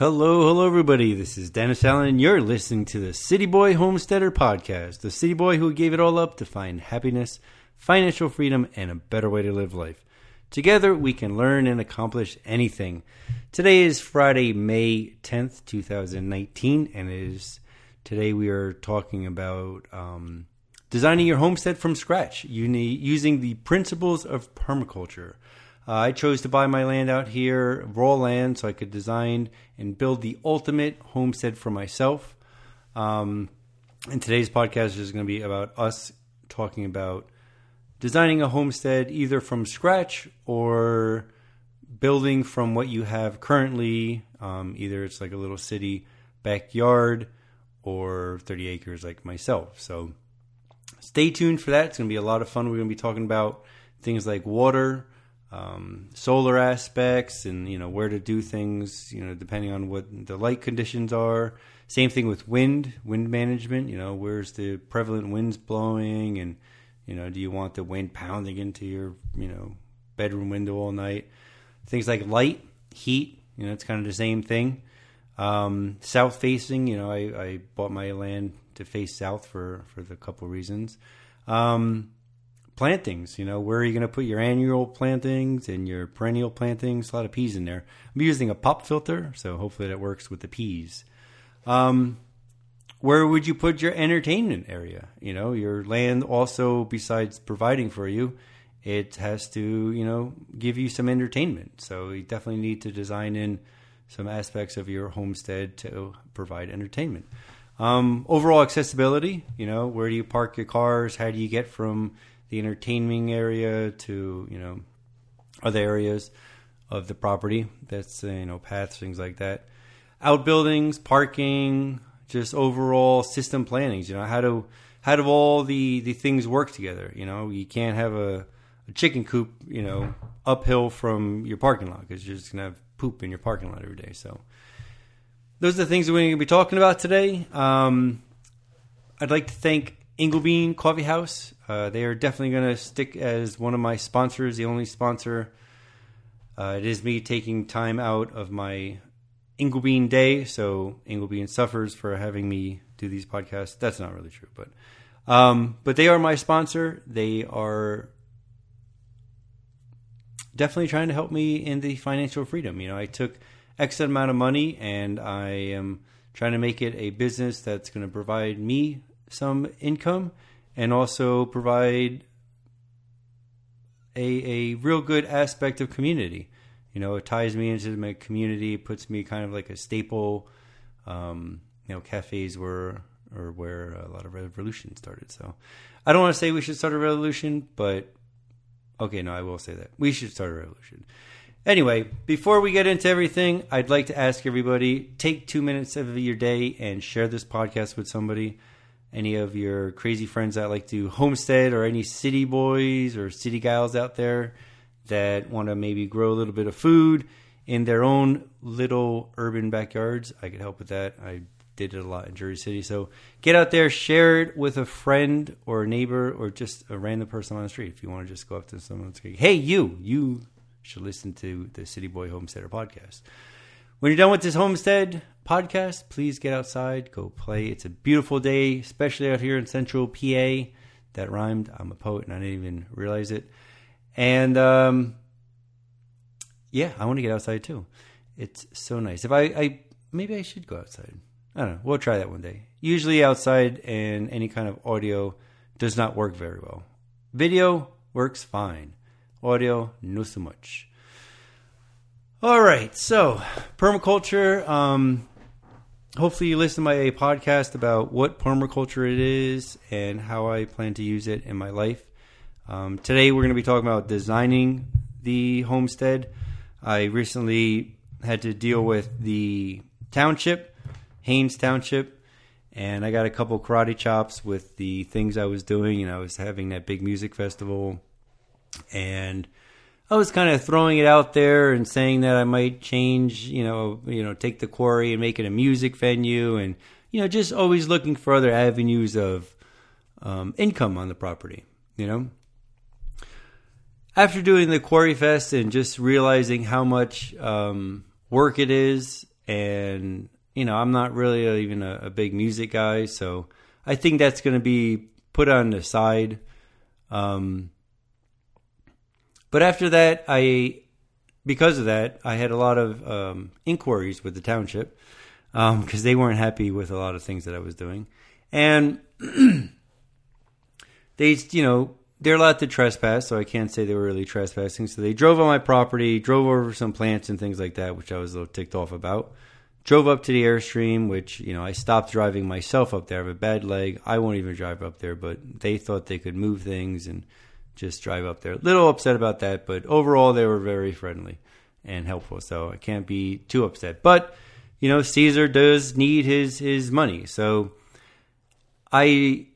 Hello, hello, everybody. This is Dennis Allen, and you're listening to the City Boy Homesteader Podcast. The city boy who gave it all up to find happiness, financial freedom, and a better way to live life. Together, we can learn and accomplish anything. Today is Friday, May 10th, 2019, and it is today we are talking about um, designing your homestead from scratch using the principles of permaculture. Uh, I chose to buy my land out here, raw land, so I could design and build the ultimate homestead for myself. Um, and today's podcast is going to be about us talking about designing a homestead either from scratch or building from what you have currently. Um, either it's like a little city backyard or 30 acres like myself. So stay tuned for that. It's going to be a lot of fun. We're going to be talking about things like water um, solar aspects and you know where to do things you know depending on what the light conditions are. Same thing with wind wind management you know where's the prevalent winds blowing and you know do you want the wind pounding into your you know bedroom window all night? Things like light heat you know it's kind of the same thing. Um, south facing you know I, I bought my land to face south for for the couple reasons. Um, plantings. You know, where are you going to put your annual plantings and your perennial plantings? A lot of peas in there. I'm using a pop filter, so hopefully that works with the peas. Um, where would you put your entertainment area? You know, your land also, besides providing for you, it has to, you know, give you some entertainment. So you definitely need to design in some aspects of your homestead to provide entertainment. Um, overall accessibility, you know, where do you park your cars? How do you get from the entertaining area to you know other areas of the property. That's uh, you know paths, things like that. Outbuildings, parking, just overall system plannings. You know how do how do all the the things work together? You know you can't have a, a chicken coop you know uphill from your parking lot because you're just gonna have poop in your parking lot every day. So those are the things that we're going to be talking about today. Um, I'd like to thank Inglebean Coffee House. Uh, they are definitely going to stick as one of my sponsors, the only sponsor. Uh, it is me taking time out of my Inglebean day, so Inglebean suffers for having me do these podcasts. That's not really true, but um, but they are my sponsor. They are definitely trying to help me in the financial freedom. You know, I took X amount of money and I am trying to make it a business that's going to provide me some income and also provide a, a real good aspect of community. You know, it ties me into my community, puts me kind of like a staple. Um, you know, cafes were or where a lot of revolution started. So I don't want to say we should start a revolution, but okay, no, I will say that we should start a revolution. Anyway, before we get into everything, I'd like to ask everybody take two minutes of your day and share this podcast with somebody any of your crazy friends that like to homestead or any city boys or city gals out there that want to maybe grow a little bit of food in their own little urban backyards. I could help with that. I did it a lot in Jersey City. So get out there, share it with a friend or a neighbor or just a random person on the street. If you want to just go up to someone and say, hey, you, you should listen to the City Boy Homesteader podcast. When you're done with this homestead podcast, please get outside, go play. It's a beautiful day, especially out here in central PA. That rhymed. I'm a poet and I didn't even realize it. And um, yeah, I want to get outside too. It's so nice. If I, I maybe I should go outside. I don't know. We'll try that one day. Usually outside and any kind of audio does not work very well. Video works fine. Audio, not so much. All right, so permaculture. Um, hopefully, you listen to my podcast about what permaculture it is and how I plan to use it in my life. Um, today, we're going to be talking about designing the homestead. I recently had to deal with the township, Haines Township, and I got a couple karate chops with the things I was doing. And I was having that big music festival, and I was kind of throwing it out there and saying that I might change, you know, you know, take the quarry and make it a music venue, and you know, just always looking for other avenues of um, income on the property. You know, after doing the quarry fest and just realizing how much um, work it is, and you know I'm not really even a, a, big music guy, so I think that's going to be put on the side. Um, but after that, I because of that, I had a lot of um, inquiries with the township because um, they weren't happy with a lot of things that I was doing, and they, you know, they're allowed to trespass, so I can't say they were really trespassing. So they drove on my property, drove over some plants and things like that, which I was a little ticked off about. Drove up to the airstream, which you know I stopped driving myself up there. I have a bad leg. I won't even drive up there, but they thought they could move things and just drive up there. A little upset about that, but overall they were very friendly and helpful. So I can't be too upset. But you know, Caesar does need his his money. So I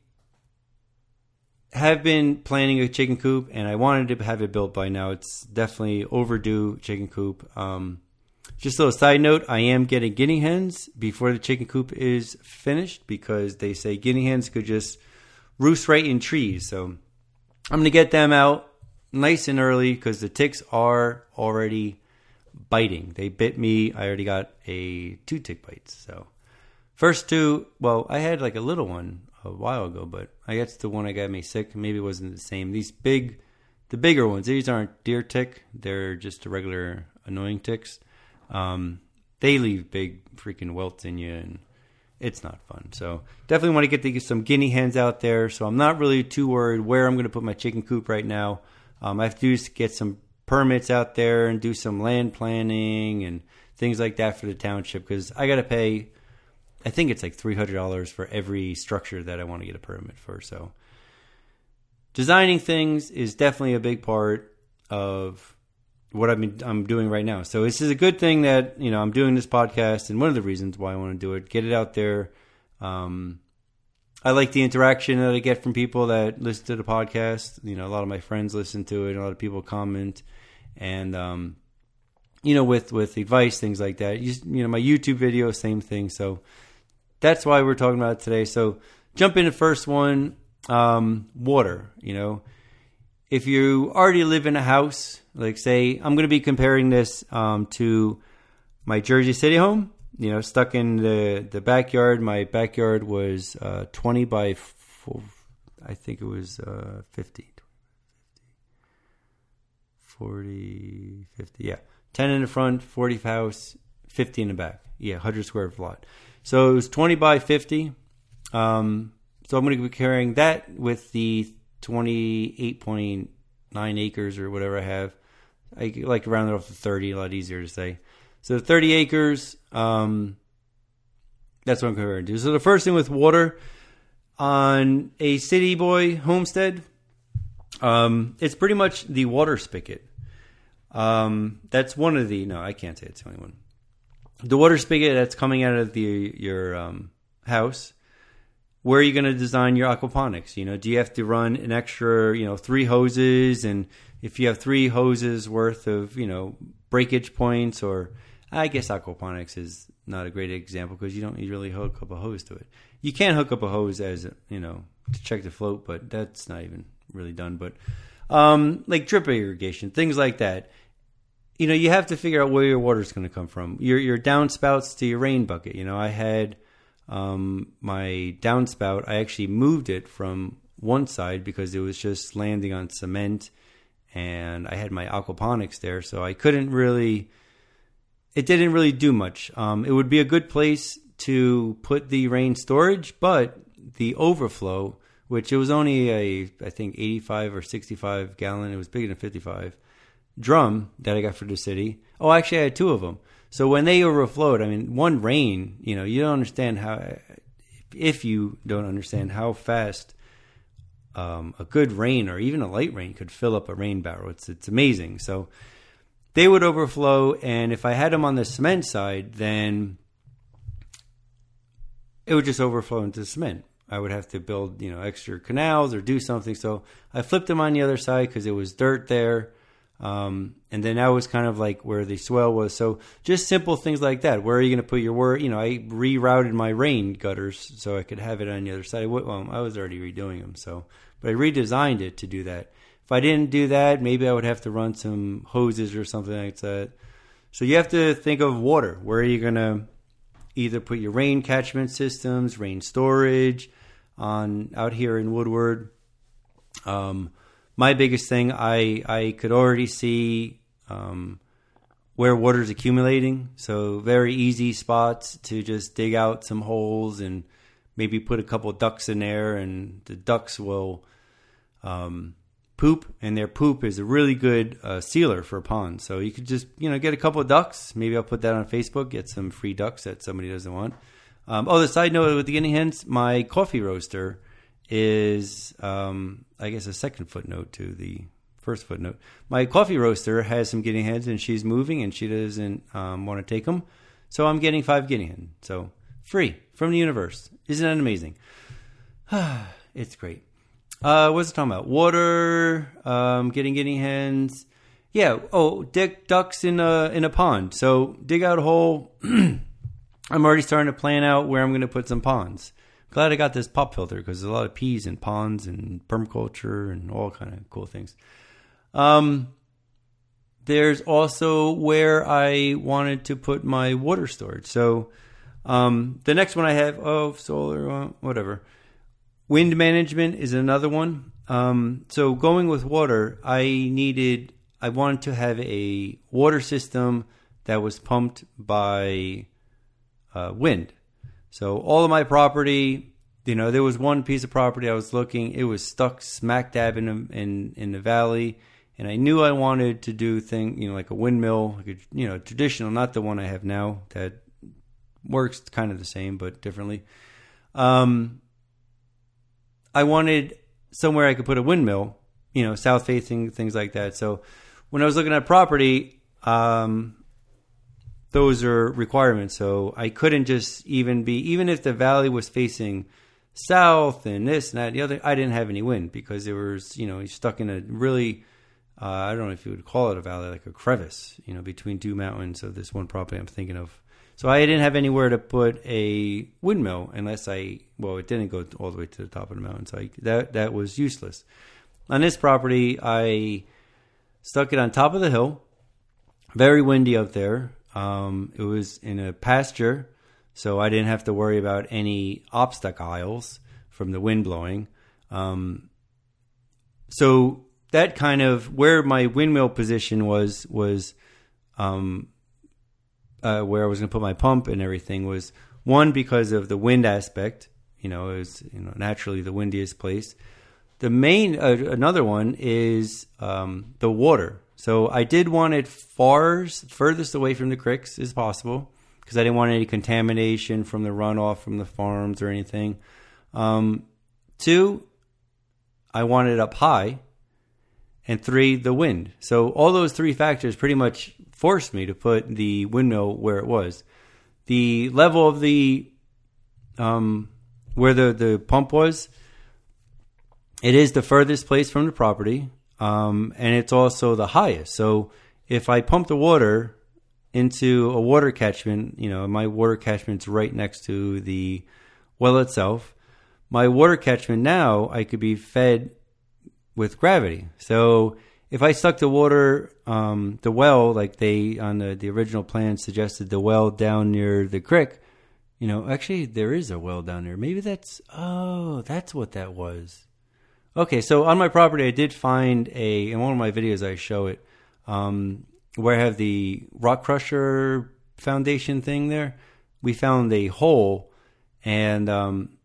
have been planning a chicken coop, and I wanted to have it built by now. It's definitely overdue chicken coop. Um, just a little side note: I am getting guinea hens before the chicken coop is finished because they say guinea hens could just roost right in trees. So I'm going to get them out nice and early because the ticks are already biting. They bit me. I already got a two tick bites. So first two, well, I had like a little one a while ago, but I guess the one that got me sick maybe it wasn't the same. These big, the bigger ones, these aren't deer tick. They're just regular annoying ticks. Um, they leave big freaking welts in you, and it's not fun. So definitely want to get the, some guinea hens out there. So I'm not really too worried where I'm going to put my chicken coop right now. Um, I have to get some permits out there and do some land planning and things like that for the township because I got to pay I think it's like three hundred dollars for every structure that I want to get a permit for. So designing things is definitely a big part of what I've been I'm doing right now. So this is a good thing that you know I'm doing this podcast, and one of the reasons why I want to do it, get it out there. Um, I like the interaction that I get from people that listen to the podcast. You know, a lot of my friends listen to it. A lot of people comment, and um, you know, with with advice, things like that. You, you know, my YouTube video, same thing. So that's why we're talking about today. So jump into first one, um, water. You know, if you already live in a house, like say, I'm going to be comparing this um, to my Jersey City home. You know, stuck in the the backyard. My backyard was uh, 20 by four, I think it was uh, 50. 40, 50, yeah. 10 in the front, 40 house, 50 in the back. Yeah, 100 square lot. So it was 20 by 50. Um, so I'm going to be carrying that with the 28.9 acres or whatever I have. I like round it off to 30, a lot easier to say. So 30 acres, um, that's what I'm going to do. So the first thing with water on a city boy homestead, um, it's pretty much the water spigot. Um, that's one of the, no, I can't say it's the only one the water spigot that's coming out of the your um, house where are you going to design your aquaponics? You know do you have to run an extra you know three hoses? And if you have three hoses worth of you know breakage points or i guess aquaponics is not a great example because you don't really hook up a hose to it. You can hook up a hose as you know to check the float but that's not even really done. But um, like drip irrigation things like that. You know, you have to figure out where your water is going to come from. Your your downspouts to your rain bucket. You know, I had um, my downspout. I actually moved it from one side because it was just landing on cement, and I had my aquaponics there, so I couldn't really. It didn't really do much. Um, it would be a good place to put the rain storage, but the overflow, which it was only a I think 85 or 65 gallon. It was bigger than 55 drum that I got for the city. Oh, actually, I had two of them. So when they overflowed, I mean, one rain, you know, you don't understand how, if you don't understand how fast um, a good rain or even a light rain could fill up a rain barrel. It's it's amazing. So they would overflow, and if I had them on the cement side, then it would just overflow into cement. I would have to build, you know, extra canals or do something. So I flipped them on the other side because it was dirt there. Um, and then that was kind of like where the swale was. So just simple things like that. Where are you going to put your word? You know, I rerouted my rain gutters so I could have it on the other side. Well, I was already redoing them, so but I redesigned it to do that. If I didn't do that, maybe I would have to run some hoses or something like that. So you have to think of water. Where are you going to either put your rain catchment systems, rain storage on out here in Woodward. Um, my biggest thing, I I could already see um, where water's accumulating, so very easy spots to just dig out some holes and maybe put a couple ducks in there, and the ducks will um, poop, and their poop is a really good uh, sealer for a pond. So you could just you know get a couple ducks. Maybe I'll put that on Facebook. Get some free ducks that somebody doesn't want. Um, oh, the side note with the guinea hens, my coffee roaster is, um, I guess, a second footnote to the first footnote. My coffee roaster has some guinea hens, and she's moving, and she doesn't um, want to take them. So I'm getting five guinea hens. So free from the universe. Isn't that amazing? it's great. Uh, what's it talking about? Water, um, getting guinea hens. Yeah. Oh, dig ducks in a in a pond. So dig out a hole. I'm already starting to plan out where I'm going to put some ponds. Glad I got this pop filter because there's a lot of peas and ponds and permaculture and all kind of cool things. Um, there's also where I wanted to put my water storage. So um, the next one I have, oh, solar, uh, whatever. Wind management is another one. Um, so going with water, I needed, I wanted to have a water system that was pumped by uh, wind. So all of my property, you know, there was one piece of property I was looking. It was stuck smack dab in in in the valley, and I knew I wanted to do thing, you know, like a windmill, like a, you know, traditional, not the one I have now that works kind of the same but differently. Um, I wanted somewhere I could put a windmill, you know, south facing things like that. So when I was looking at property, um, those are requirements. So I couldn't just even be, even if the valley was facing south and this and that, and the other, I didn't have any wind because it was, you know, stuck in a really, uh, I don't know if you would call it a valley, like a crevice, you know, between two mountains of this one property I'm thinking of. So I didn't have anywhere to put a windmill unless I, well, it didn't go all the way to the top of the mountain. So I, that, that was useless. On this property, I stuck it on top of the hill. Very windy out there. Um, it was in a pasture, so I didn't have to worry about any obstacles from the wind blowing. Um, so that kind of where my windmill position was was um, uh, where I was going to put my pump and everything was one because of the wind aspect. You know, it was you know naturally the windiest place. The main uh, another one is um, the water. So I did want it far furthest away from the creeks as possible because I didn't want any contamination from the runoff from the farms or anything. Um, two, I wanted it up high, and three, the wind. So all those three factors pretty much forced me to put the windmill where it was. The level of the um, where the the pump was, it is the furthest place from the property um, and it's also the highest. So if I pump the water into a water catchment, you know, my water catchment's right next to the well itself. My water catchment now, I could be fed with gravity. So if I stuck the water, um, the well, like they on the, the original plan suggested, the well down near the creek, you know, actually there is a well down there. Maybe that's oh, that's what that was. Okay, so on my property, I did find a in one of my videos. I show it um, where I have the rock crusher foundation thing there. We found a hole, and um,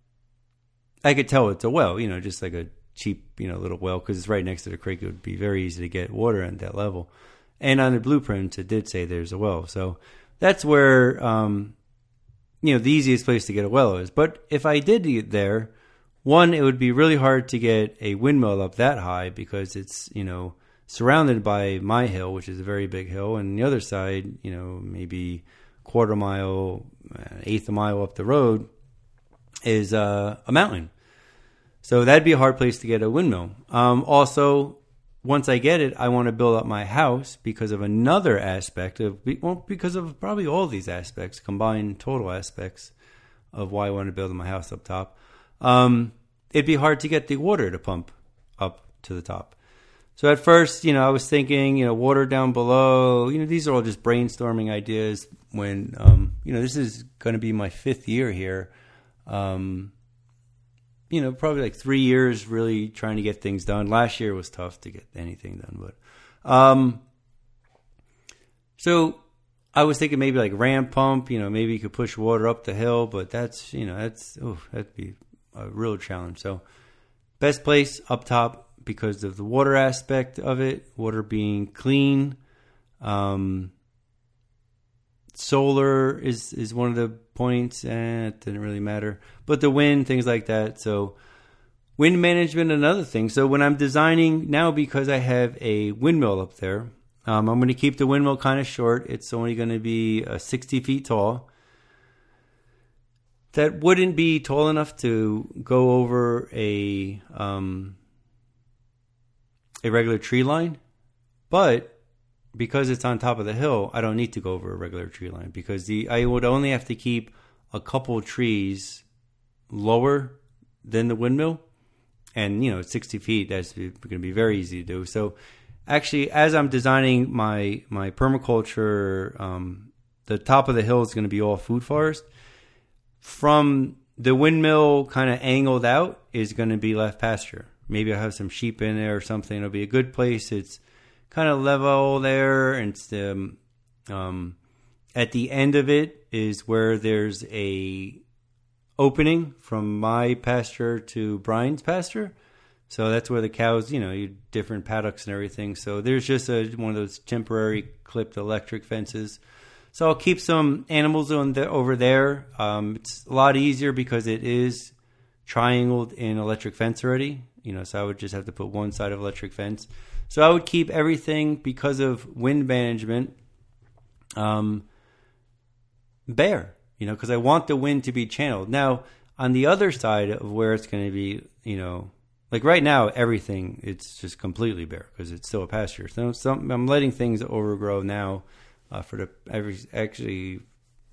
I could tell it's a well. You know, just like a cheap, you know, little well because it's right next to the creek. It would be very easy to get water at that level. And on the blueprints, it did say there's a well. So that's where um, you know the easiest place to get a well is. But if I did get there one, it would be really hard to get a windmill up that high because it's, you know, surrounded by my hill, which is a very big hill, and the other side, you know, maybe quarter mile, eighth a mile up the road is uh, a mountain. So that'd be a hard place to get a windmill. Um, also, once I get it, I want to build up my house because of another aspect of well, because of probably all these aspects, combined total aspects of why I want to build my house up top um, it'd be hard to get the water to pump up to the top. So at first, you know, I was thinking, you know, water down below. You know, these are all just brainstorming ideas when um, you know, this is going to be my fifth year here. Um, you know, probably like three years really trying to get things done. Last year was tough to get anything done, but um, so I was thinking maybe like ramp pump. You know, maybe you could push water up the hill, but that's you know that's oh that'd be a real challenge. So best place up top because of the water aspect of it, water being clean. Um, solar is is one of the points, and eh, it didn't really matter. But the wind, things like that. So wind management, another thing. So when I'm designing now, because I have a windmill up there, um, I'm going to keep the windmill kind of short. It's only going to be uh, 60 feet tall. That wouldn't be tall enough to go over a um, a regular tree line, but because it's on top of the hill, I don't need to go over a regular tree line because the I would only have to keep a couple trees lower than the windmill, and you know, 60 feet that's going to be very easy to do. So, actually, as I'm designing my my permaculture, um, the top of the hill is going to be all food forest. From the windmill kind of angled out is going to be left pasture. Maybe I'll have some sheep in there or something. It'll be a good place. It's kind of level there, and um, um, at the end of it is where there's a opening from my pasture to Brian's pasture. So that's where the cows, you know, you different paddocks and everything. So there's just a, one of those temporary clipped electric fences. So I'll keep some animals on the, over there. Um, it's a lot easier because it is triangled in electric fence already. You know, so I would just have to put one side of electric fence. So I would keep everything because of wind management um, bare, you know, because I want the wind to be channeled. Now, on the other side of where it's going to be, you know, like right now, everything it's just completely bare because it's still a pasture. So some, I'm letting things overgrow now uh, for the every actually,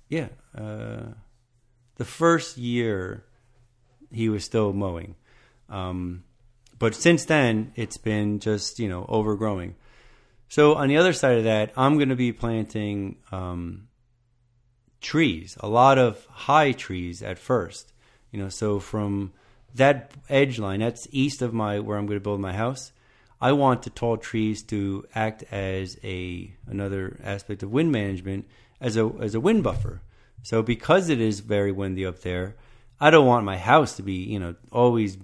yeah, uh, the first year he was still mowing. Um, but since then, it's been just you know overgrowing. So on the other side of that, I'm going to be planting um, trees, a lot of high trees at first. You know, so from that edge line, that's east of my where I'm going to build my house. I want the tall trees to act as a another aspect of wind management as a as a wind buffer. So because it is very windy up there, I don't want my house to be you know always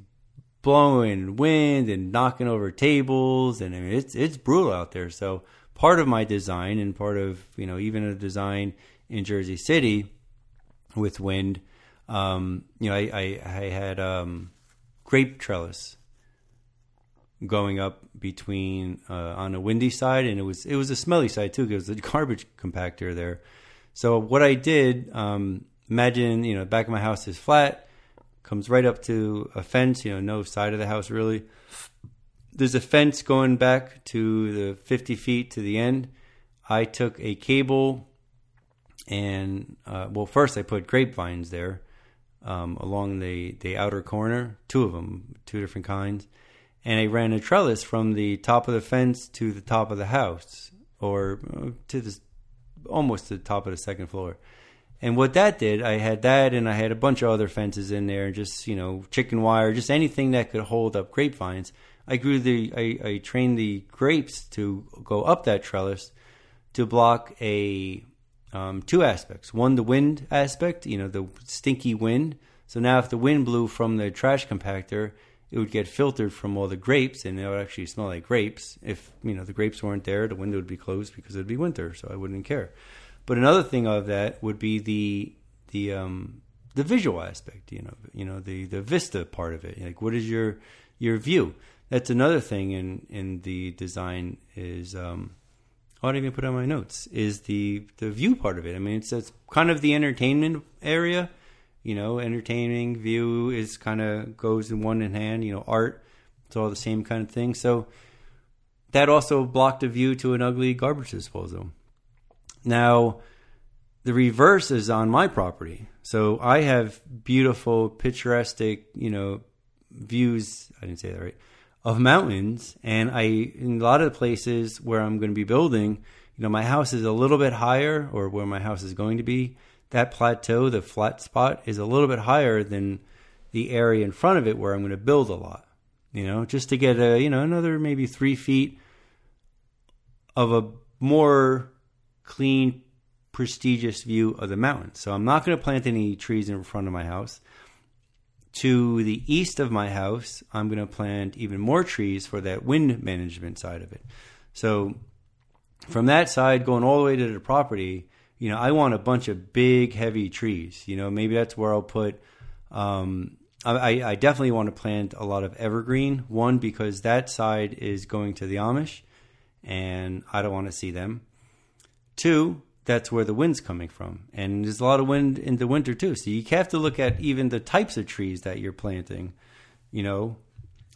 blowing wind and knocking over tables, and I mean, it's it's brutal out there. So part of my design and part of you know even a design in Jersey City with wind, um, you know, I I, I had um, grape trellis going up between uh, on a windy side, and it was it was a smelly side too because the garbage compactor there. So what I did, um, imagine you know, back of my house is flat comes right up to a fence, you know, no side of the house really. There's a fence going back to the 50 feet to the end. I took a cable and, uh, well, first I put grapevines there um, along the, the outer corner, two of them, two different kinds. And I ran a trellis from the top of the fence to the top of the house, or uh, to the almost the top of the second floor. And what that did, I had that, and I had a bunch of other fences in there, and just you know, chicken wire, just anything that could hold up grapevines. I grew the, I, I trained the grapes to go up that trellis to block a um, two aspects. One, the wind aspect, you know, the stinky wind. So now, if the wind blew from the trash compactor, it would get filtered from all the grapes, and it would actually smell like grapes. If you know the grapes weren't there, the window would be closed because it would be winter, so I wouldn't care. But another thing of that would be the the um, the visual aspect. You know, you know the the vista part of it. Like, what is your your view? That's another thing in in the design is. Um, I didn't even put on my notes. Is the the view part of it? I mean, it's, it's kind of the entertainment area. You know, entertaining view is kind of goes in one in hand. You know, art. It's all the same kind of thing. So that also blocked a view to an ugly garbage disposal. Now, the reverse is on my property. So I have beautiful, picturesque, you know, views. I didn't say that right. Of mountains, and I in a lot of the places where I'm going to be building, you know, my house is a little bit higher, or where my house is going to be, that plateau, the flat spot, is a little bit higher than the area in front of it where I'm going to build a lot. You know, just to get a you know another maybe three feet of a more clean, prestigious view of the mountain. So I'm not going to plant any trees in front of my house. To the east of my house, I'm going to plant even more trees for that wind management side of it. So from that side, going all the way to the property, you know, I want a bunch of big, heavy trees. You know, maybe that's where I'll put. Um, I, I definitely want to plant a lot of evergreen. One because that side is going to the Amish, and I don't want to see them. Two, that's where the wind's coming from. And there's a lot of wind in the winter too. So you have to look at even the types of trees that you're planting, you know,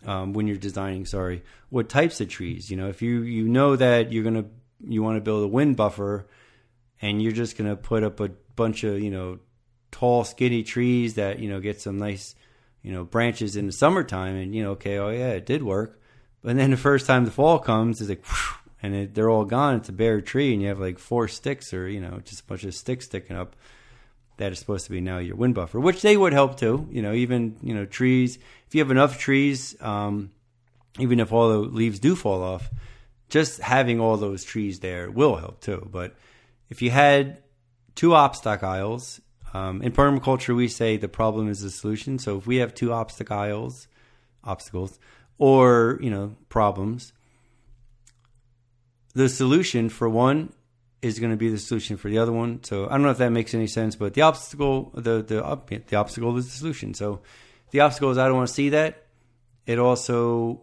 um, when you're designing, sorry, what types of trees, you know, if you, you know that you're to, you want to build a wind buffer and you're just going to put up a bunch of, you know, tall, skinny trees that, you know, get some nice, you know, branches in the summertime and, you know, okay, oh yeah, it did work. But then the first time the fall comes, it's like, whew, and it, they're all gone. It's a bare tree, and you have like four sticks, or you know, just a bunch of sticks sticking up. That is supposed to be now your wind buffer, which they would help too. You know, even you know trees. If you have enough trees, um, even if all the leaves do fall off, just having all those trees there will help too. But if you had two obstacles, um, in permaculture we say the problem is the solution. So if we have two obstacles, obstacles, or you know problems, the solution for one is going to be the solution for the other one. So I don't know if that makes any sense, but the obstacle, the the the obstacle is the solution. So the obstacle is I don't want to see that. It also,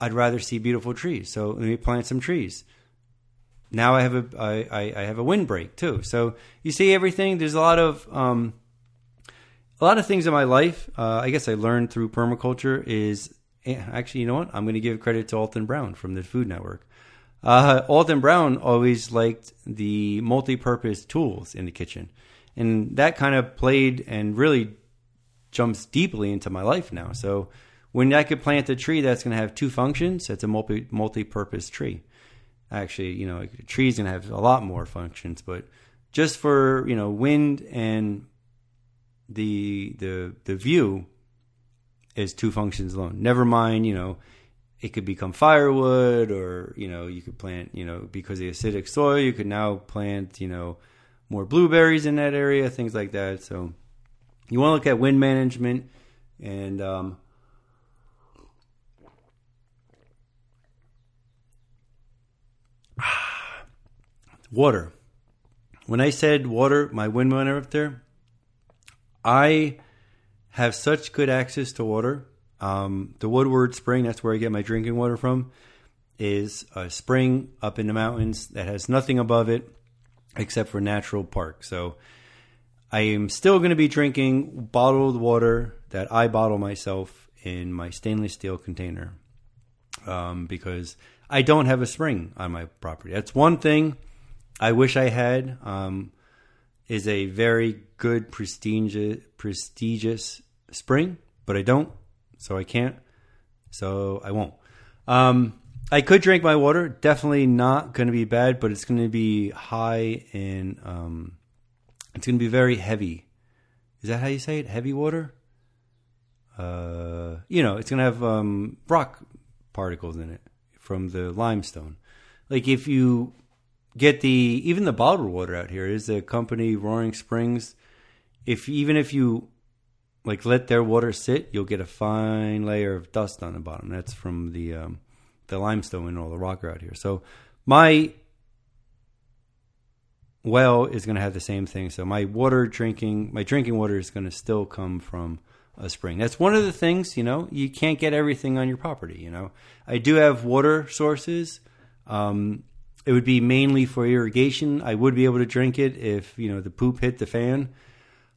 I'd rather see beautiful trees. So let me plant some trees. Now I have a I, I have a windbreak too. So you see everything. There's a lot of um, a lot of things in my life. Uh, I guess I learned through permaculture is actually you know what I'm going to give credit to Alton Brown from the Food Network. Uh, Alton Brown always liked the multi-purpose tools in the kitchen, and that kind of played and really jumps deeply into my life now. So when I could plant a tree that's going to have two functions, it's a multi multi-purpose tree. Actually, you know, a tree's to have a lot more functions, but just for you know wind and the the the view is two functions alone. Never mind, you know it could become firewood or you know you could plant you know because the acidic soil you could now plant you know more blueberries in that area things like that so you want to look at wind management and um, water when i said water my wind went up there i have such good access to water um, the Woodward Spring, that's where I get my drinking water from, is a spring up in the mountains that has nothing above it except for natural park. So I am still going to be drinking bottled water that I bottle myself in my stainless steel container um, because I don't have a spring on my property. That's one thing I wish I had. Um, is a very good prestigious prestigious spring, but I don't so I can't. So I won't. Um, I could drink my water. Definitely not going to be bad, but it's going to be high in. Um, it's going to be very heavy. Is that how you say it? Heavy water. Uh, you know, it's going to have um, rock particles in it from the limestone. Like if you get the even the bottled water out here is a company Roaring Springs. If even if you like let their water sit, you'll get a fine layer of dust on the bottom. That's from the um, the limestone and all the rock out here. So my well is going to have the same thing. So my water drinking, my drinking water is going to still come from a spring. That's one of the things, you know, you can't get everything on your property, you know. I do have water sources. Um, it would be mainly for irrigation. I would be able to drink it if, you know, the poop hit the fan.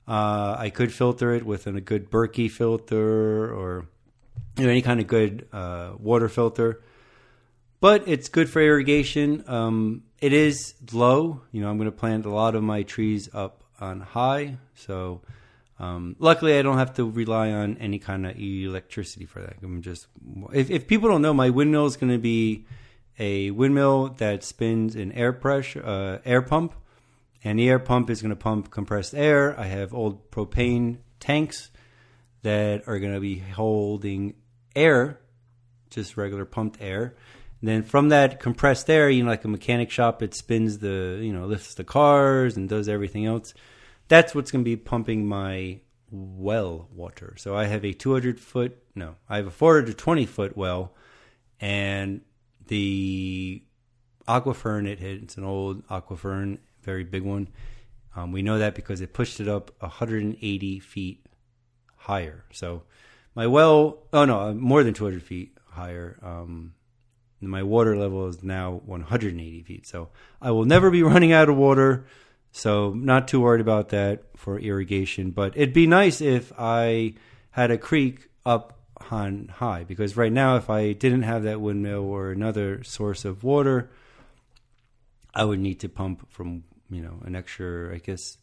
Uh, I could filter it with a good Berkey filter or you know, any kind of good uh, water filter. But it's good for irrigation. Um, it is low. You know, I'm going to plant a lot of my trees up on high. So um, luckily, I don't have to rely on any kind of electricity for that. I'm just if, if people don't know, my windmill is going to be a windmill that spins an air pressure uh, air pump and the air pump is going to pump compressed air. I have old propane tanks that are going to be holding air, just regular pumped air. And then from that compressed air, you know, like a mechanic shop, it spins the, you know, lifts the cars and does everything else. That's what's going to be pumping my well water. So I have a 200 foot, no, I have a 420 foot well, and the aquifern it hit, it's an old aquifern, very big one. Um, we know that because it pushed it up 180 feet higher. So my well, oh no, more than 200 feet higher. Um, my water level is now 180 feet. So I will never be running out of water. So not too worried about that for irrigation. But it'd be nice if I had a creek up on high because right now, if I didn't have that windmill or another source of water, I would need to pump from you know an extra, I guess,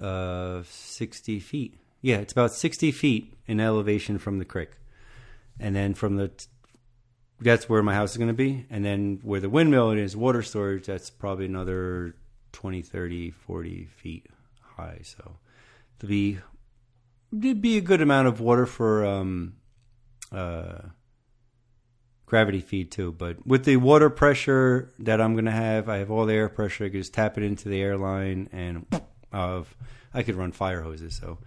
uh, 60 feet. Yeah, it's about 60 feet in elevation from the creek, and then from the that's where my house is going to be. And then where the windmill is water storage, that's probably another 20, 30, 40 feet high. So to be, it'd be a good amount of water for um, uh, gravity feed too. But with the water pressure that I'm to have, I have all the air pressure. I can just tap it into the airline and of I could run fire hoses. So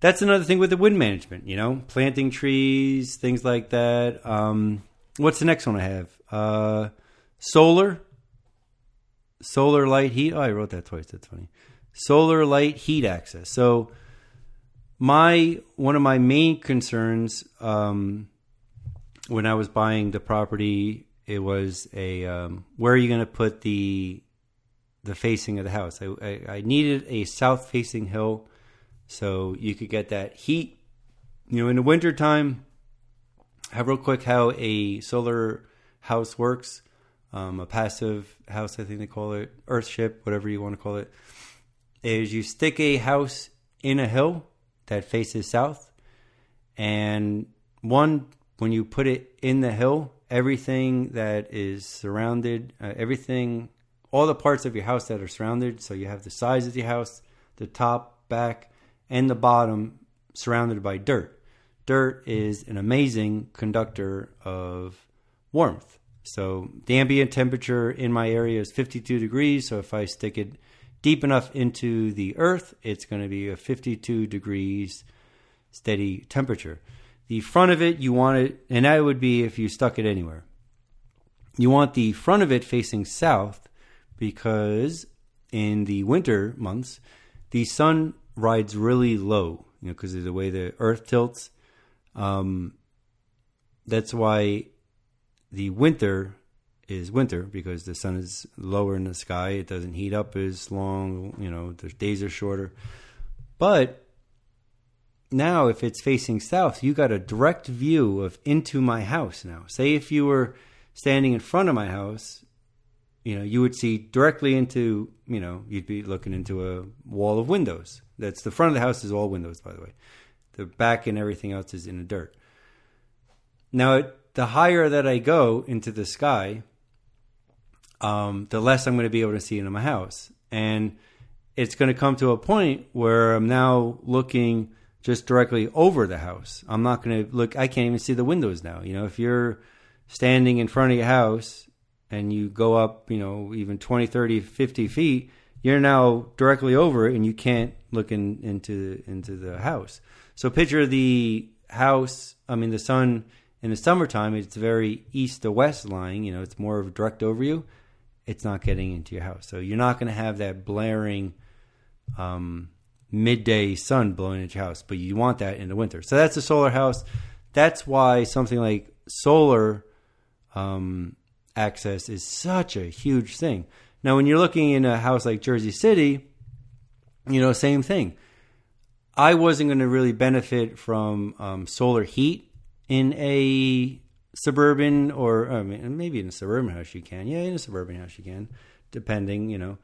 that's another thing with the wind management, you know, planting trees, things like that. Um, what's the next one I have? Uh, solar, solar light heat. Oh, I wrote that twice. That's funny. Solar light heat access. So my one of my main concerns um, when I was buying the property, it was a um, where are you going to put the the facing of the house? I, I, I needed a south facing hill so you could get that heat. You know, in the wintertime, have real quick how a solar house works. Um, a passive house, I think they call it, earthship, whatever you want to call it, is you stick a house in a hill that faces south, and one when you put it in the hill, everything that is surrounded, uh, everything, all the parts of your house that are surrounded. So you have the sides of your house, the top, back, and the bottom surrounded by dirt. Dirt is an amazing conductor of warmth. So the ambient temperature in my area is 52 degrees. So if I stick it deep enough into the earth, it's going to be a 52 degrees steady temperature. The front of it, you want it, and that would be if you stuck it anywhere. You want the front of it facing south because in the winter months, the sun rides really low, you know, because of the way the Earth tilts. Um, that's why the winter is winter because the sun is lower in the sky. It doesn't heat up as long. You know, the days are shorter. But now, if it's facing south, you got a direct view of into my house. Now, say if you were standing in front of my house you know, you would see directly into, you know, you'd be looking into a wall of windows. That's the front of the house is all windows, by the way. The back and everything else is in the dirt. Now, the higher that I go into the sky, um, the less I'm going to be able to see into my house. And it's going to come to a point where I'm now looking just directly over the house. I'm not going to look, I can't even see the windows now. You know, if you're standing in front of your house and you go up, you know, even 20, 30, 50 feet, you're now directly over it and you can't look in, into into the house. So picture the house, I mean the sun in the summertime it's very east to west lying, you know, it's more of direct over you. It's not getting into your house. So you're not going to have that blaring um, midday sun blowing into your house, but you want that in the winter. So that's a solar house. That's why something like solar um, access is such a huge thing. Now, when you're looking in a house like Jersey City, you know, same thing. I wasn't going to really benefit from um, solar heat in a suburban or I mean, maybe in a suburban house you can. Yeah, in a suburban house you can, depending, you know.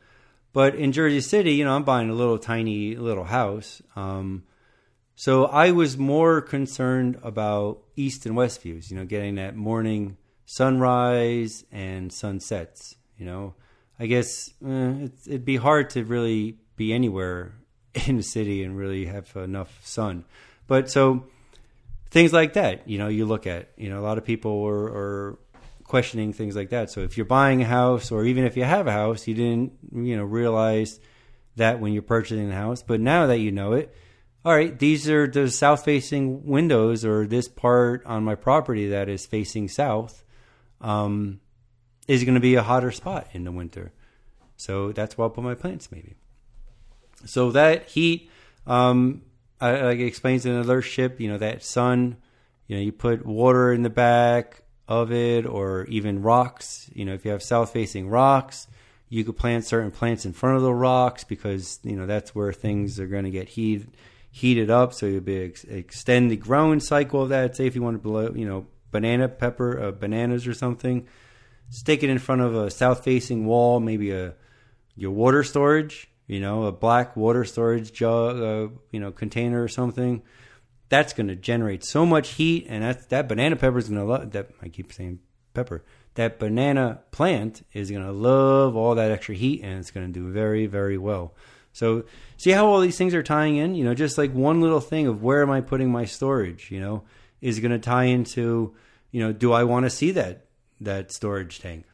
But in Jersey City, you know, I'm buying a little tiny little house. Um, so I was more concerned about east and west views, you know, getting that morning sunrise and sunsets. You know, I guess uh, it'd be hard to really be anywhere in the city and really have enough sun. But so things like that, you know, you look at, you know, a lot of people are, are questioning things like that. So if you're buying a house, or even if you have a house, you didn't, you know, realize that when you're purchasing the house, but now that you know it, all right, these are the south facing windows, or this part on my property that is facing south. Um, is going to be a hotter spot in the winter. So that's where I'll put my plants, maybe. So that heat, um, Like it explains in Alert Ship, you know, that sun, you know, you put water in the back of it or even rocks. You know, if you have south facing rocks, you could plant certain plants in front of the rocks because, you know, that's where things are going to get heat, heated up. So you'll be ex- extend the growing cycle of that. Say if you want to blow, you know, banana pepper, uh, bananas or something stick it in front of a south facing wall, maybe a your water storage, you know, a black water storage jug, uh, you know, container or something. That's going to generate so much heat, and that that banana pepper is going to love that. I keep saying pepper. That banana plant is going to love all that extra heat, and it's going to do very, very well. So, see how all these things are tying in? You know, just like one little thing of where am I putting my storage? You know, is going to tie into, you know, do I want to see that that storage tank.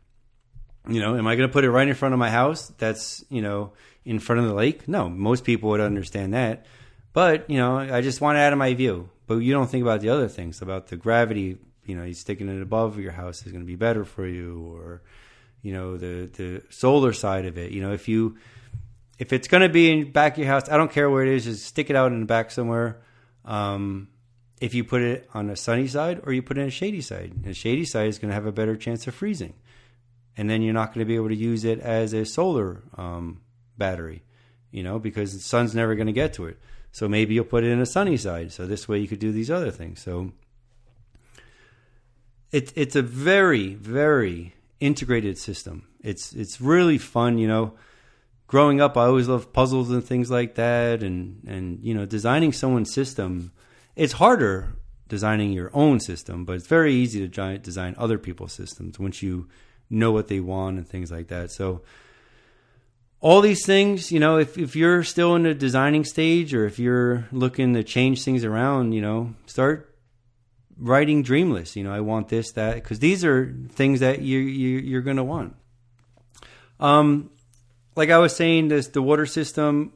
You know, am I going to put it right in front of my house? That's you know in front of the lake. No, most people would understand that. But you know, I just want it out of my view. But you don't think about the other things about the gravity. You know, you sticking it above your house is going to be better for you, or you know the the solar side of it. You know, if you if it's going to be in back of your house, I don't care where it is. Just stick it out in the back somewhere. Um, if you put it on a sunny side or you put it on a shady side. The shady side is going to have a better chance of freezing. And then you're not going to be able to use it as a solar um, battery, you know, because the sun's never going to get to it. So maybe you'll put it in a sunny side. So this way you could do these other things. So it, it's a very, very integrated system. It's it's really fun, you know. Growing up, I always loved puzzles and things like that, and and you know, designing someone's system it's harder designing your own system, but it's very easy to design other people's systems once you know what they want and things like that. So all these things, you know, if, if you're still in the designing stage or if you're looking to change things around, you know, start writing dream lists. You know, I want this, that, because these are things that you, you you're going to want. Um, like I was saying, this the water system,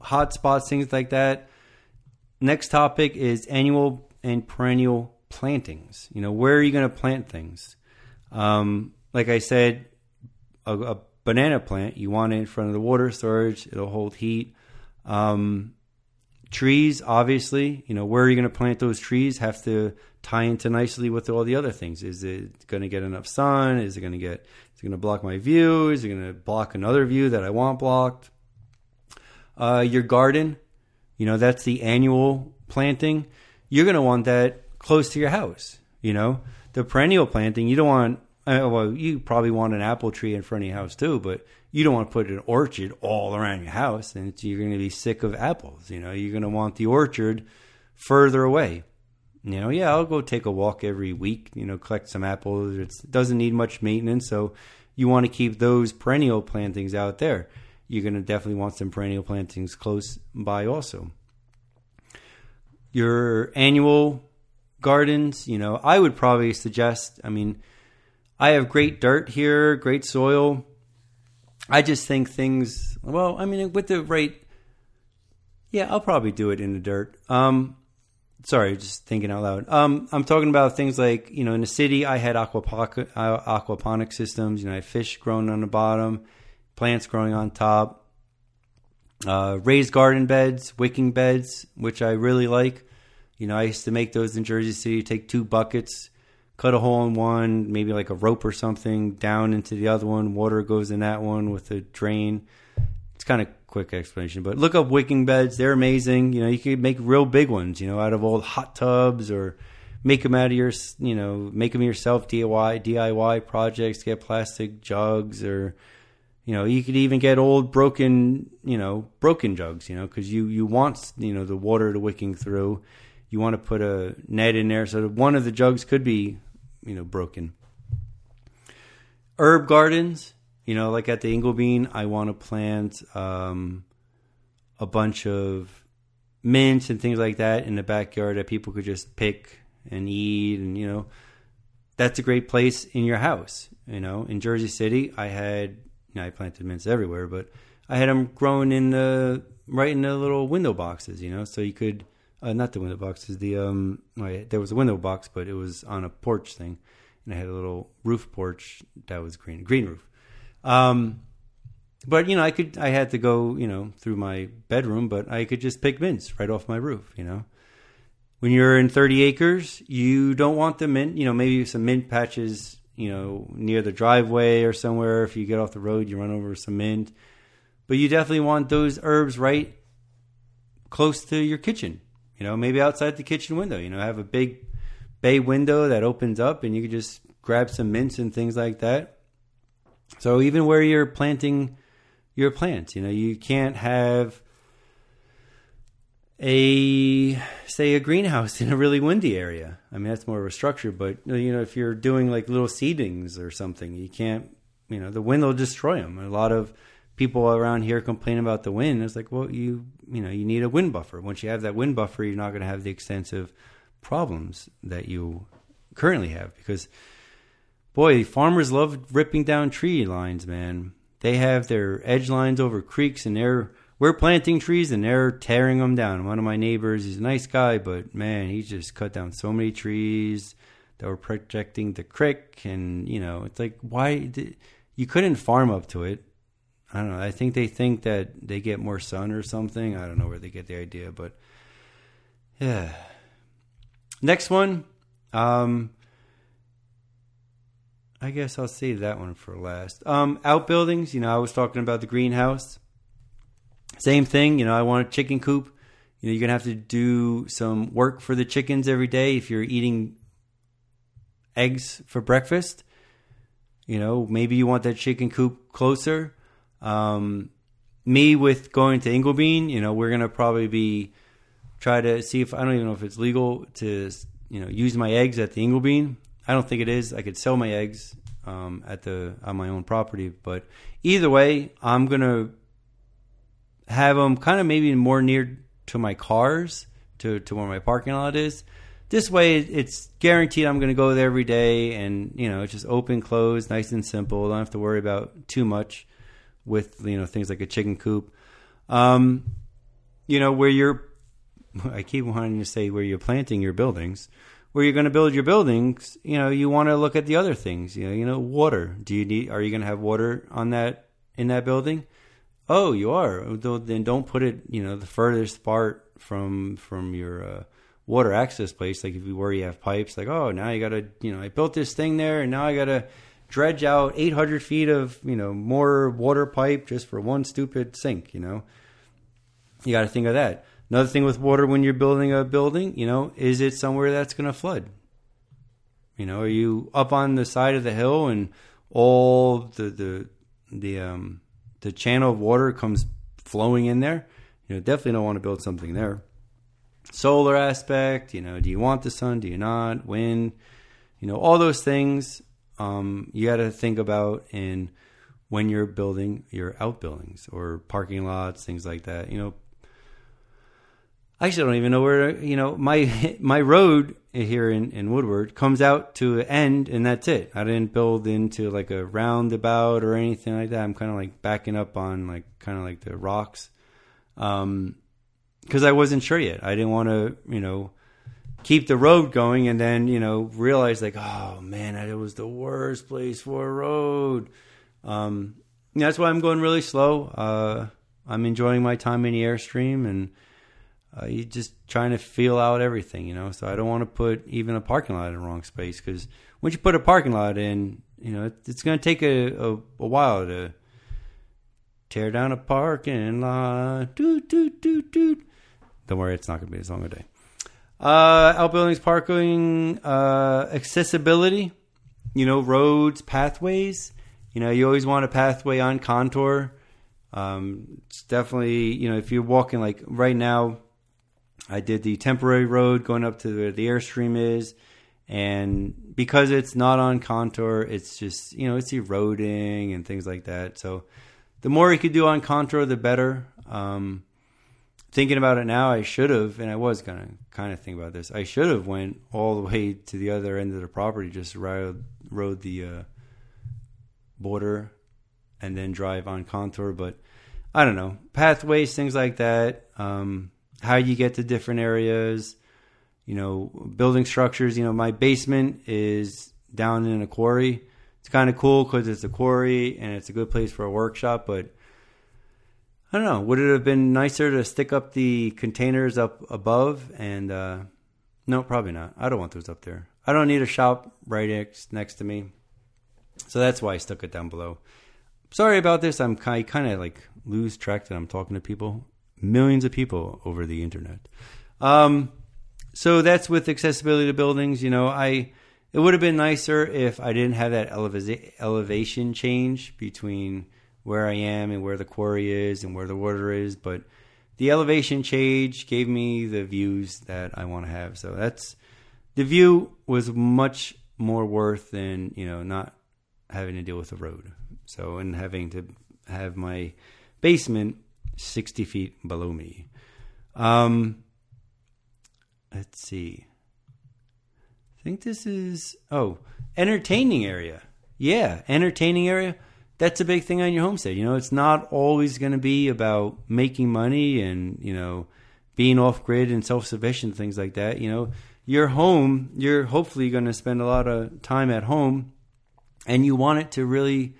hot spots, things like that. Next topic is annual and perennial plantings. You know, where are you going to plant things? Um, like I said, a, a, banana plant, you want it in front of the water storage, it'll hold heat. Um, trees, obviously, you know, where are you going to plant those trees have to tie into nicely with all the other things. Is it going to get enough sun? Is it going to get, is it going to block my view? Is it going to block another view that I want blocked? Uh, your garden, you know, that's the annual planting. You're going to want that close to your house. You know, the perennial planting, you don't want, uh, well, you probably want an apple tree in front of your house too, but you don't want to put an orchard all around your house and you're going to be sick of apples. You know, you're going to want the orchard further away. You know, yeah, I'll go take a walk every week, you know, collect some apples. It doesn't need much maintenance. So you want to keep those perennial plantings out there you're going to definitely want some perennial plantings close by also. Your annual gardens, you know, I would probably suggest, I mean, I have great dirt here, great soil. I just think things, well, I mean, with the right, yeah, I'll probably do it in the dirt. Um, sorry, just thinking out loud. Um, I'm talking about things like, you know, in the city, I had aquaponic, uh, aquaponic systems, you know, I had fish growing on the bottom plants growing on top, uh, raised garden beds, wicking beds, which I really like. You know, I used to make those in Jersey City. Take two buckets, cut a hole in one, maybe like a rope or something, down into the other one. Water goes in that one with a drain. It's kind of quick explanation, but look up wicking beds. They're amazing. You know, you could make real big ones. You know, out of old hot tubs or make them out of your, you know, make them yourself DIY DIY projects. Get plastic jugs or you know you could even get old broken you know broken jugs you know because you you want you know the water to wicking through you want to put a net in there so one of the jugs could be you know broken herb gardens You know, like at the Inglebean, I want to plant um, a bunch of mints and things like that in the backyard that people could just pick and eat, and you know, that's a great place in your house. You know, in Jersey City, I had you know, I planted mints everywhere, but I had them growing in the right in the little window boxes. You know, so you could uh, not the window boxes. The um, there was a window box, but it was on a porch thing, and I had a little roof porch that was green, green roof. Um, but you know, I could, I had to go, you know, through my bedroom, but I could just pick mints right off my roof. You know, when you're in 30 acres, you don't want the mint. You know, maybe some mint patches. You know, near the driveway or somewhere. If you get off the road, you run over some mint. But you definitely want those herbs right close to your kitchen you know, maybe outside the kitchen window. You know, have a big bay window that opens up, and you can just grab some mints and things like that. So even where you're planting your plants, you know, you can't have a say a greenhouse in a really windy area. I mean, that's more of a structure, but you know, if you're doing like little seedings or something, you can't. You know, the wind will destroy them. A lot of people around here complain about the wind. It's like, well, you you know, you need a wind buffer. Once you have that wind buffer, you're not going to have the extensive problems that you currently have because boy, farmers love ripping down tree lines, man. They have their edge lines over creeks and they're we're planting trees and they're tearing them down. One of my neighbors, he's a nice guy, but man, he just cut down so many trees that were protecting the creek and, you know, it's like why did, you couldn't farm up to it I don't know. I think they think that they get more sun or something. I don't know where they get the idea, but yeah. Next one, um, I guess I'll save that one for last. Um, outbuildings. You know, I was talking about the greenhouse. Same thing. You know, I want a chicken coop. You know, you're gonna have to do some work for the chickens every day if you're eating eggs for breakfast. You know, maybe you want that chicken coop closer um, me with going to Inglebean, you know, we're gonna probably be try to see if I don't even know if it's legal to you know use my eggs at the Inglebean. I don't think it is. I could sell my eggs um, at the on my own property, but either way, I'm gonna have them kind of maybe more near to my cars to to where my parking lot is. This way, it's guaranteed I'm going to go there every day, and you know, it's just open, close, nice and simple. Don't have to worry about too much with you know things like a chicken coop. Um, you know where you're. I keep wanting to say where you're planting your buildings. Where you're going to build your buildings, you know, you want to look at the other things. You know, you know, water. Do you need? Are you going to have water on that in that building? Oh, you are. Then don't put it. You know, the furthest part from from your uh, water access place. Like if you where you have pipes, like oh, now you got to. You know, I built this thing there, and now I got to dredge out 800 feet of you know more water pipe just for one stupid sink you know? You got to think of that. Another thing with water when you're building a building you know is it somewhere that's going to flood? You know are you up on the side of the hill and all the the the um the channel of water comes flowing in there? You know definitely don't want to build something there. Solar aspect you know do you want the sun do you not? Wind you know all those things um, you got to think about in when you're building your outbuildings or parking lots, things like that. You know, I actually don't even know where you know my my road here in, in Woodward comes out to an end, and that's it. I didn't build into like a roundabout or anything like that. I'm kind of like backing up on like kind of like the rocks, um, because I wasn't sure yet. I didn't want to you know keep the road going and then you know realize like oh man it was the worst place for a road. Um, that's why i'm going really slow. Uh, i'm enjoying my time in the airstream and uh, you just trying to feel out everything you know? So i don't want to put even a parking lot in the wrong space because once you put a parking lot in you know it, it's going to take a, a, a, while to tear down a parking lot. Doot, doot, doot, doot. don't worry it's not going to be as long a day uh, outbuildings, parking, uh, accessibility. You know, roads, pathways. You know, you always want a pathway on contour. Um, it's definitely you know if you're walking like right now, I did the temporary road going up to where the airstream is, and because it's not on contour, it's just you know it's eroding and things like that. So the more you could do on contour, the better. Um, thinking about it now, I should have, and I was gonna kind of think about this. I should have went all the way to the other end of the property, just rode rode the uh, border, and then drive on contour. But I don't know pathways, things like that. Um, how you get to different areas, you know, building structures. You know, my basement is down in a quarry. It's kind of cool because it's a quarry and it's a good place for a workshop, but I don't know. Would it have been nicer to stick up the containers up above? And uh, no, probably not. I don't want those up there. I don't need a shop right next next to me, so that's why I stuck it down below. Sorry about this. I'm kind of like lose track that I'm talking to people, millions of people over the internet. Um, so that's with accessibility to buildings. You know, I it would have been nicer if I didn't have that eleva- elevation change between where I am and where the quarry is and where the water is, but the elevation change gave me the views that I want to have. So that's the view was much more worth than you know not having to deal with the road. So and having to have my basement sixty feet below me. Um, let's see. I think this is oh entertaining area. Yeah, entertaining area that's a big thing on your homestead. You know, it's not always going to be about making money and, you know, being off grid and self sufficient, things like that. You know, your home, you're hopefully going to spend a lot of time at home and you want it to really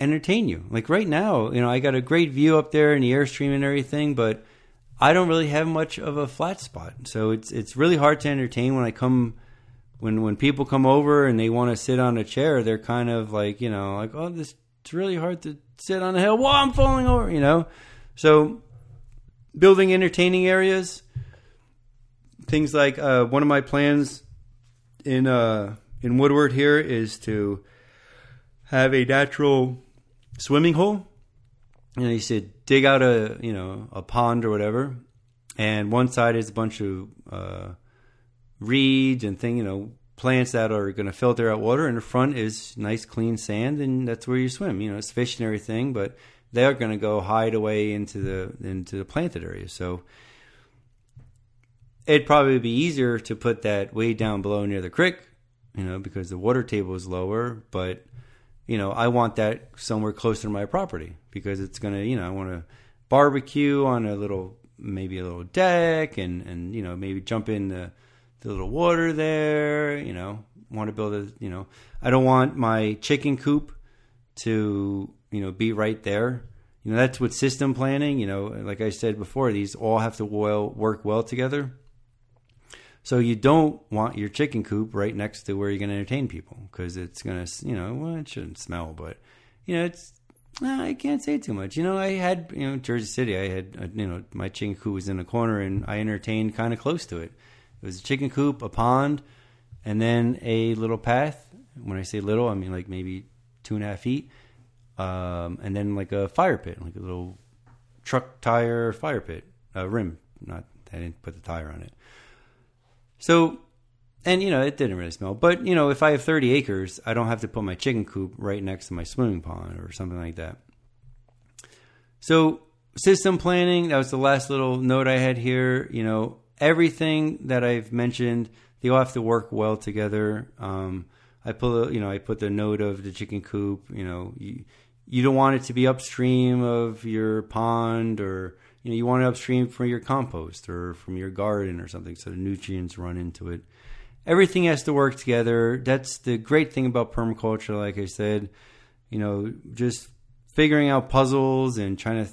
entertain you. Like right now, you know, I got a great view up there and the airstream and everything, but I don't really have much of a flat spot. So it's it's really hard to entertain when I come when when people come over and they want to sit on a chair, they're kind of like you know like oh this it's really hard to sit on a hill. Whoa, I'm falling over. You know, so building entertaining areas, things like uh, one of my plans in uh, in Woodward here is to have a natural swimming hole. And he said dig out a you know a pond or whatever, and one side is a bunch of uh, reeds and thing, you know, plants that are going to filter out water, and the front is nice clean sand, and that's where you swim. You know, it's fish and everything, but they're going to go hide away into the into the planted area. So it'd probably be easier to put that way down below near the creek, you know, because the water table is lower. But you know, I want that somewhere closer to my property because it's going to, you know, I want to barbecue on a little maybe a little deck and and you know maybe jump in the the little water there. You know, want to build a. You know, I don't want my chicken coop to you know be right there. You know, that's with system planning. You know, like I said before, these all have to well, work well together. So you don't want your chicken coop right next to where you're going to entertain people because it's going to, you know, well, it shouldn't smell, but you know, it's. I can't say too much. You know, I had, you know, Jersey City. I had, uh, you know, my chicken coop was in a corner, and I entertained kind of close to it. It was a chicken coop, a pond, and then a little path. When I say little, I mean like maybe two and a half feet, um, and then like a fire pit, like a little truck tire fire pit, a rim. Not I didn't put the tire on it. So, and you know it didn't really smell. But you know if I have 30 acres, I don't have to put my chicken coop right next to my swimming pond or something like that. So system planning. That was the last little note I had here. You know everything that I've mentioned, they all have to work well together. Um, I put you know I put the note of the chicken coop. You know you you don't want it to be upstream of your pond or you know you want it upstream from your compost or from your garden or something so the nutrients run into it. Everything has to work together. That's the great thing about permaculture. Like I said, you know, just figuring out puzzles and trying to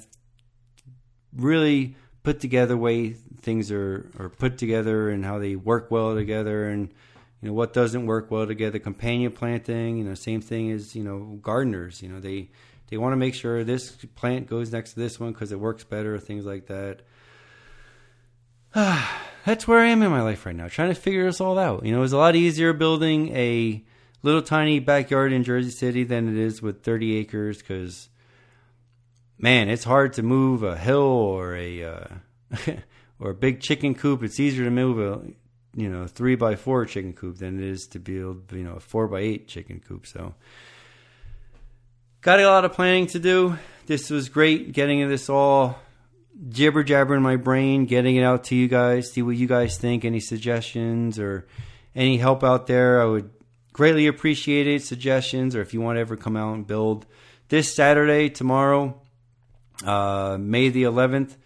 really put together way things are, are put together and how they work well together and you know what doesn't work well together companion planting you know same thing as you know gardeners you know they they want to make sure this plant goes next to this one because it works better things like that. That's where i am in my life right now trying to figure this all out. You know it's a lot easier building a little tiny backyard in jersey city than it is with 30 acres because man it's hard to move a hill or a uh, or a big chicken coop, it's easier to move a you know three by four chicken coop than it is to build you know a four by eight chicken coop. So got a lot of planning to do. This was great getting this all jibber jabber in my brain, getting it out to you guys, see what you guys think, any suggestions or any help out there. I would greatly appreciate it. Suggestions or if you want to ever come out and build this Saturday, tomorrow, uh, May the 11th,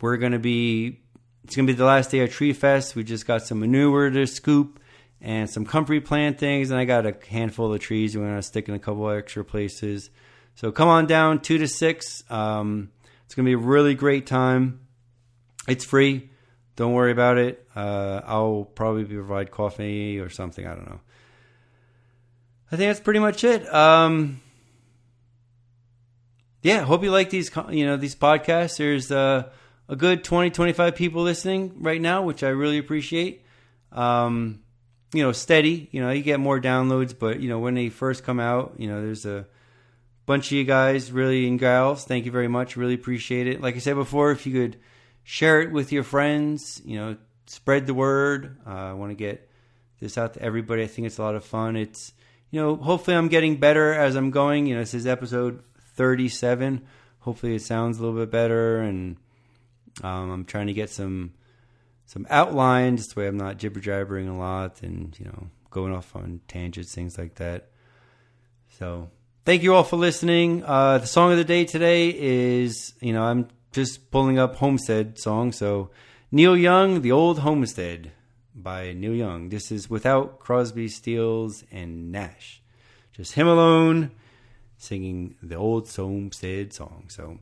we're going to be it's gonna be the last day of Tree Fest. We just got some manure to scoop and some comfrey plantings, and I got a handful of trees. We're gonna stick in a couple extra places. So come on down two to six. Um, it's gonna be a really great time. It's free. Don't worry about it. Uh, I'll probably provide coffee or something. I don't know. I think that's pretty much it. Um, yeah, hope you like these. You know these podcasts. There's uh, a good 20, 25 people listening right now, which I really appreciate. Um, you know, steady. You know, you get more downloads, but you know, when they first come out, you know, there's a bunch of you guys, really and gals. Thank you very much. Really appreciate it. Like I said before, if you could share it with your friends, you know, spread the word. Uh, I want to get this out to everybody. I think it's a lot of fun. It's you know, hopefully I'm getting better as I'm going. You know, this is episode 37. Hopefully it sounds a little bit better and um, I'm trying to get some some outlines this way I'm not jibber jabbering a lot and you know going off on tangents, things like that. So thank you all for listening. Uh, the song of the day today is you know I'm just pulling up Homestead song. So Neil Young, The Old Homestead by Neil Young. This is without Crosby, Stills, and Nash. Just him alone singing the old Homestead song. So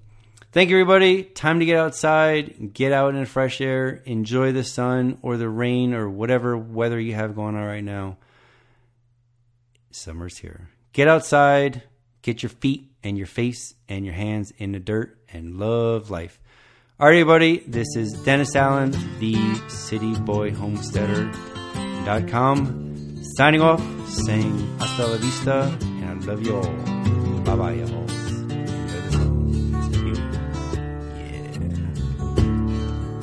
Thank you, everybody. Time to get outside, get out in the fresh air, enjoy the sun or the rain or whatever weather you have going on right now. Summer's here. Get outside, get your feet and your face and your hands in the dirt, and love life. All right, everybody, this is Dennis Allen, the City Boy Homesteader.com, signing off, saying hasta la vista, and I love you all.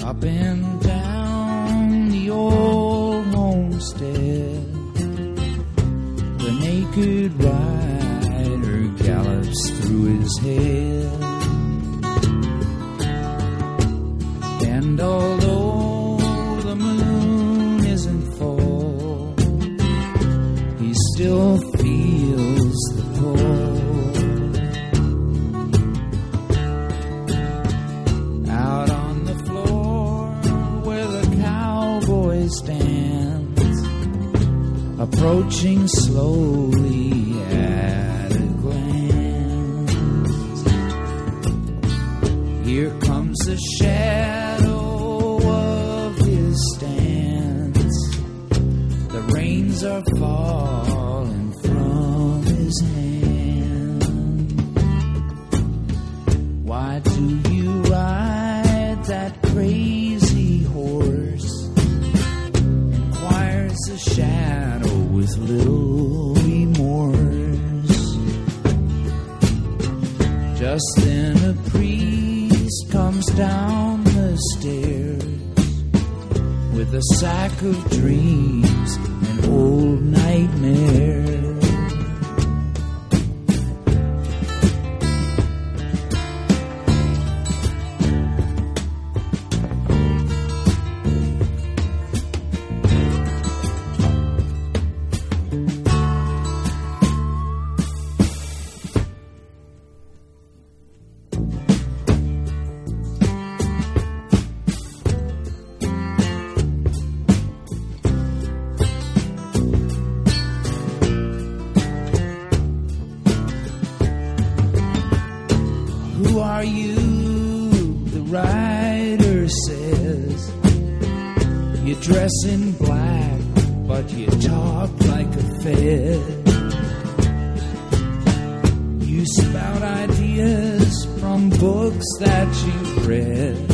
Up and down the old homestead. The naked rider gallops through his head. And although the moon isn't full, he still approaching slowly Just then a priest comes down the stairs with a sack of dreams and old nightmares. Ideas from books that you've read.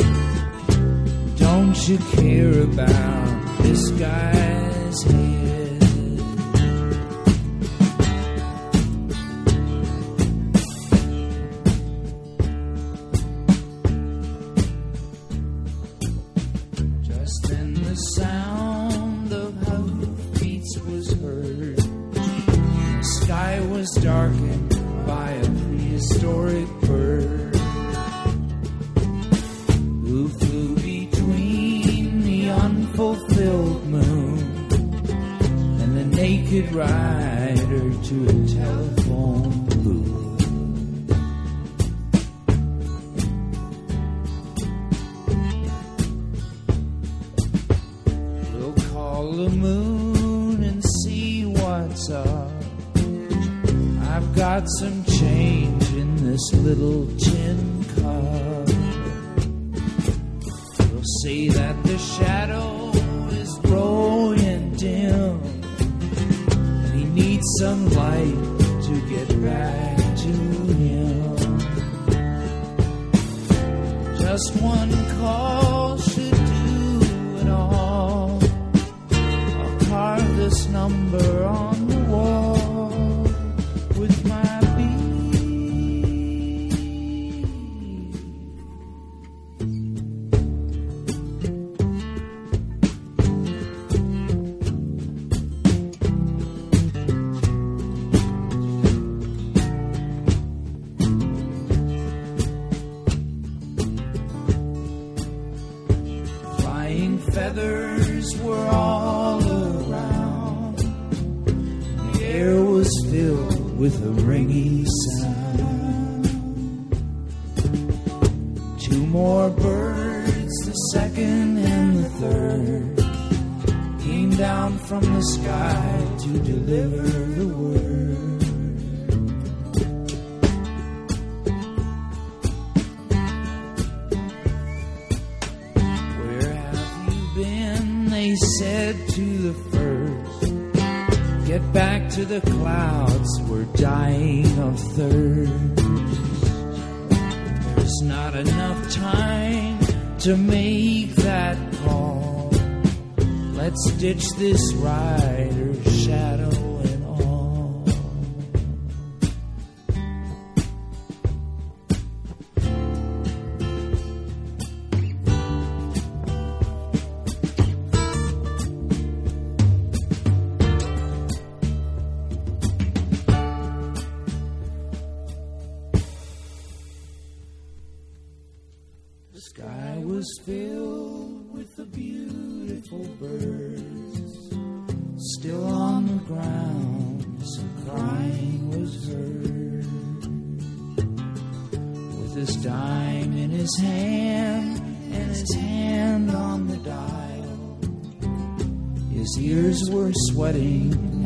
Don't you care about this guy's head?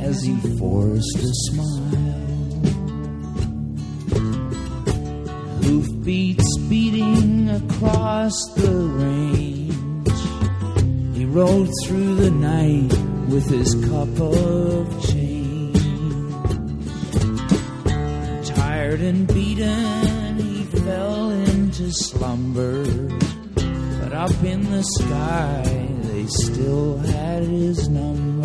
as he forced a smile. Hoofbeats beating across the range. He rode through the night with his cup of change. Tired and beaten, he fell into slumber. But up in the sky, they still had his number.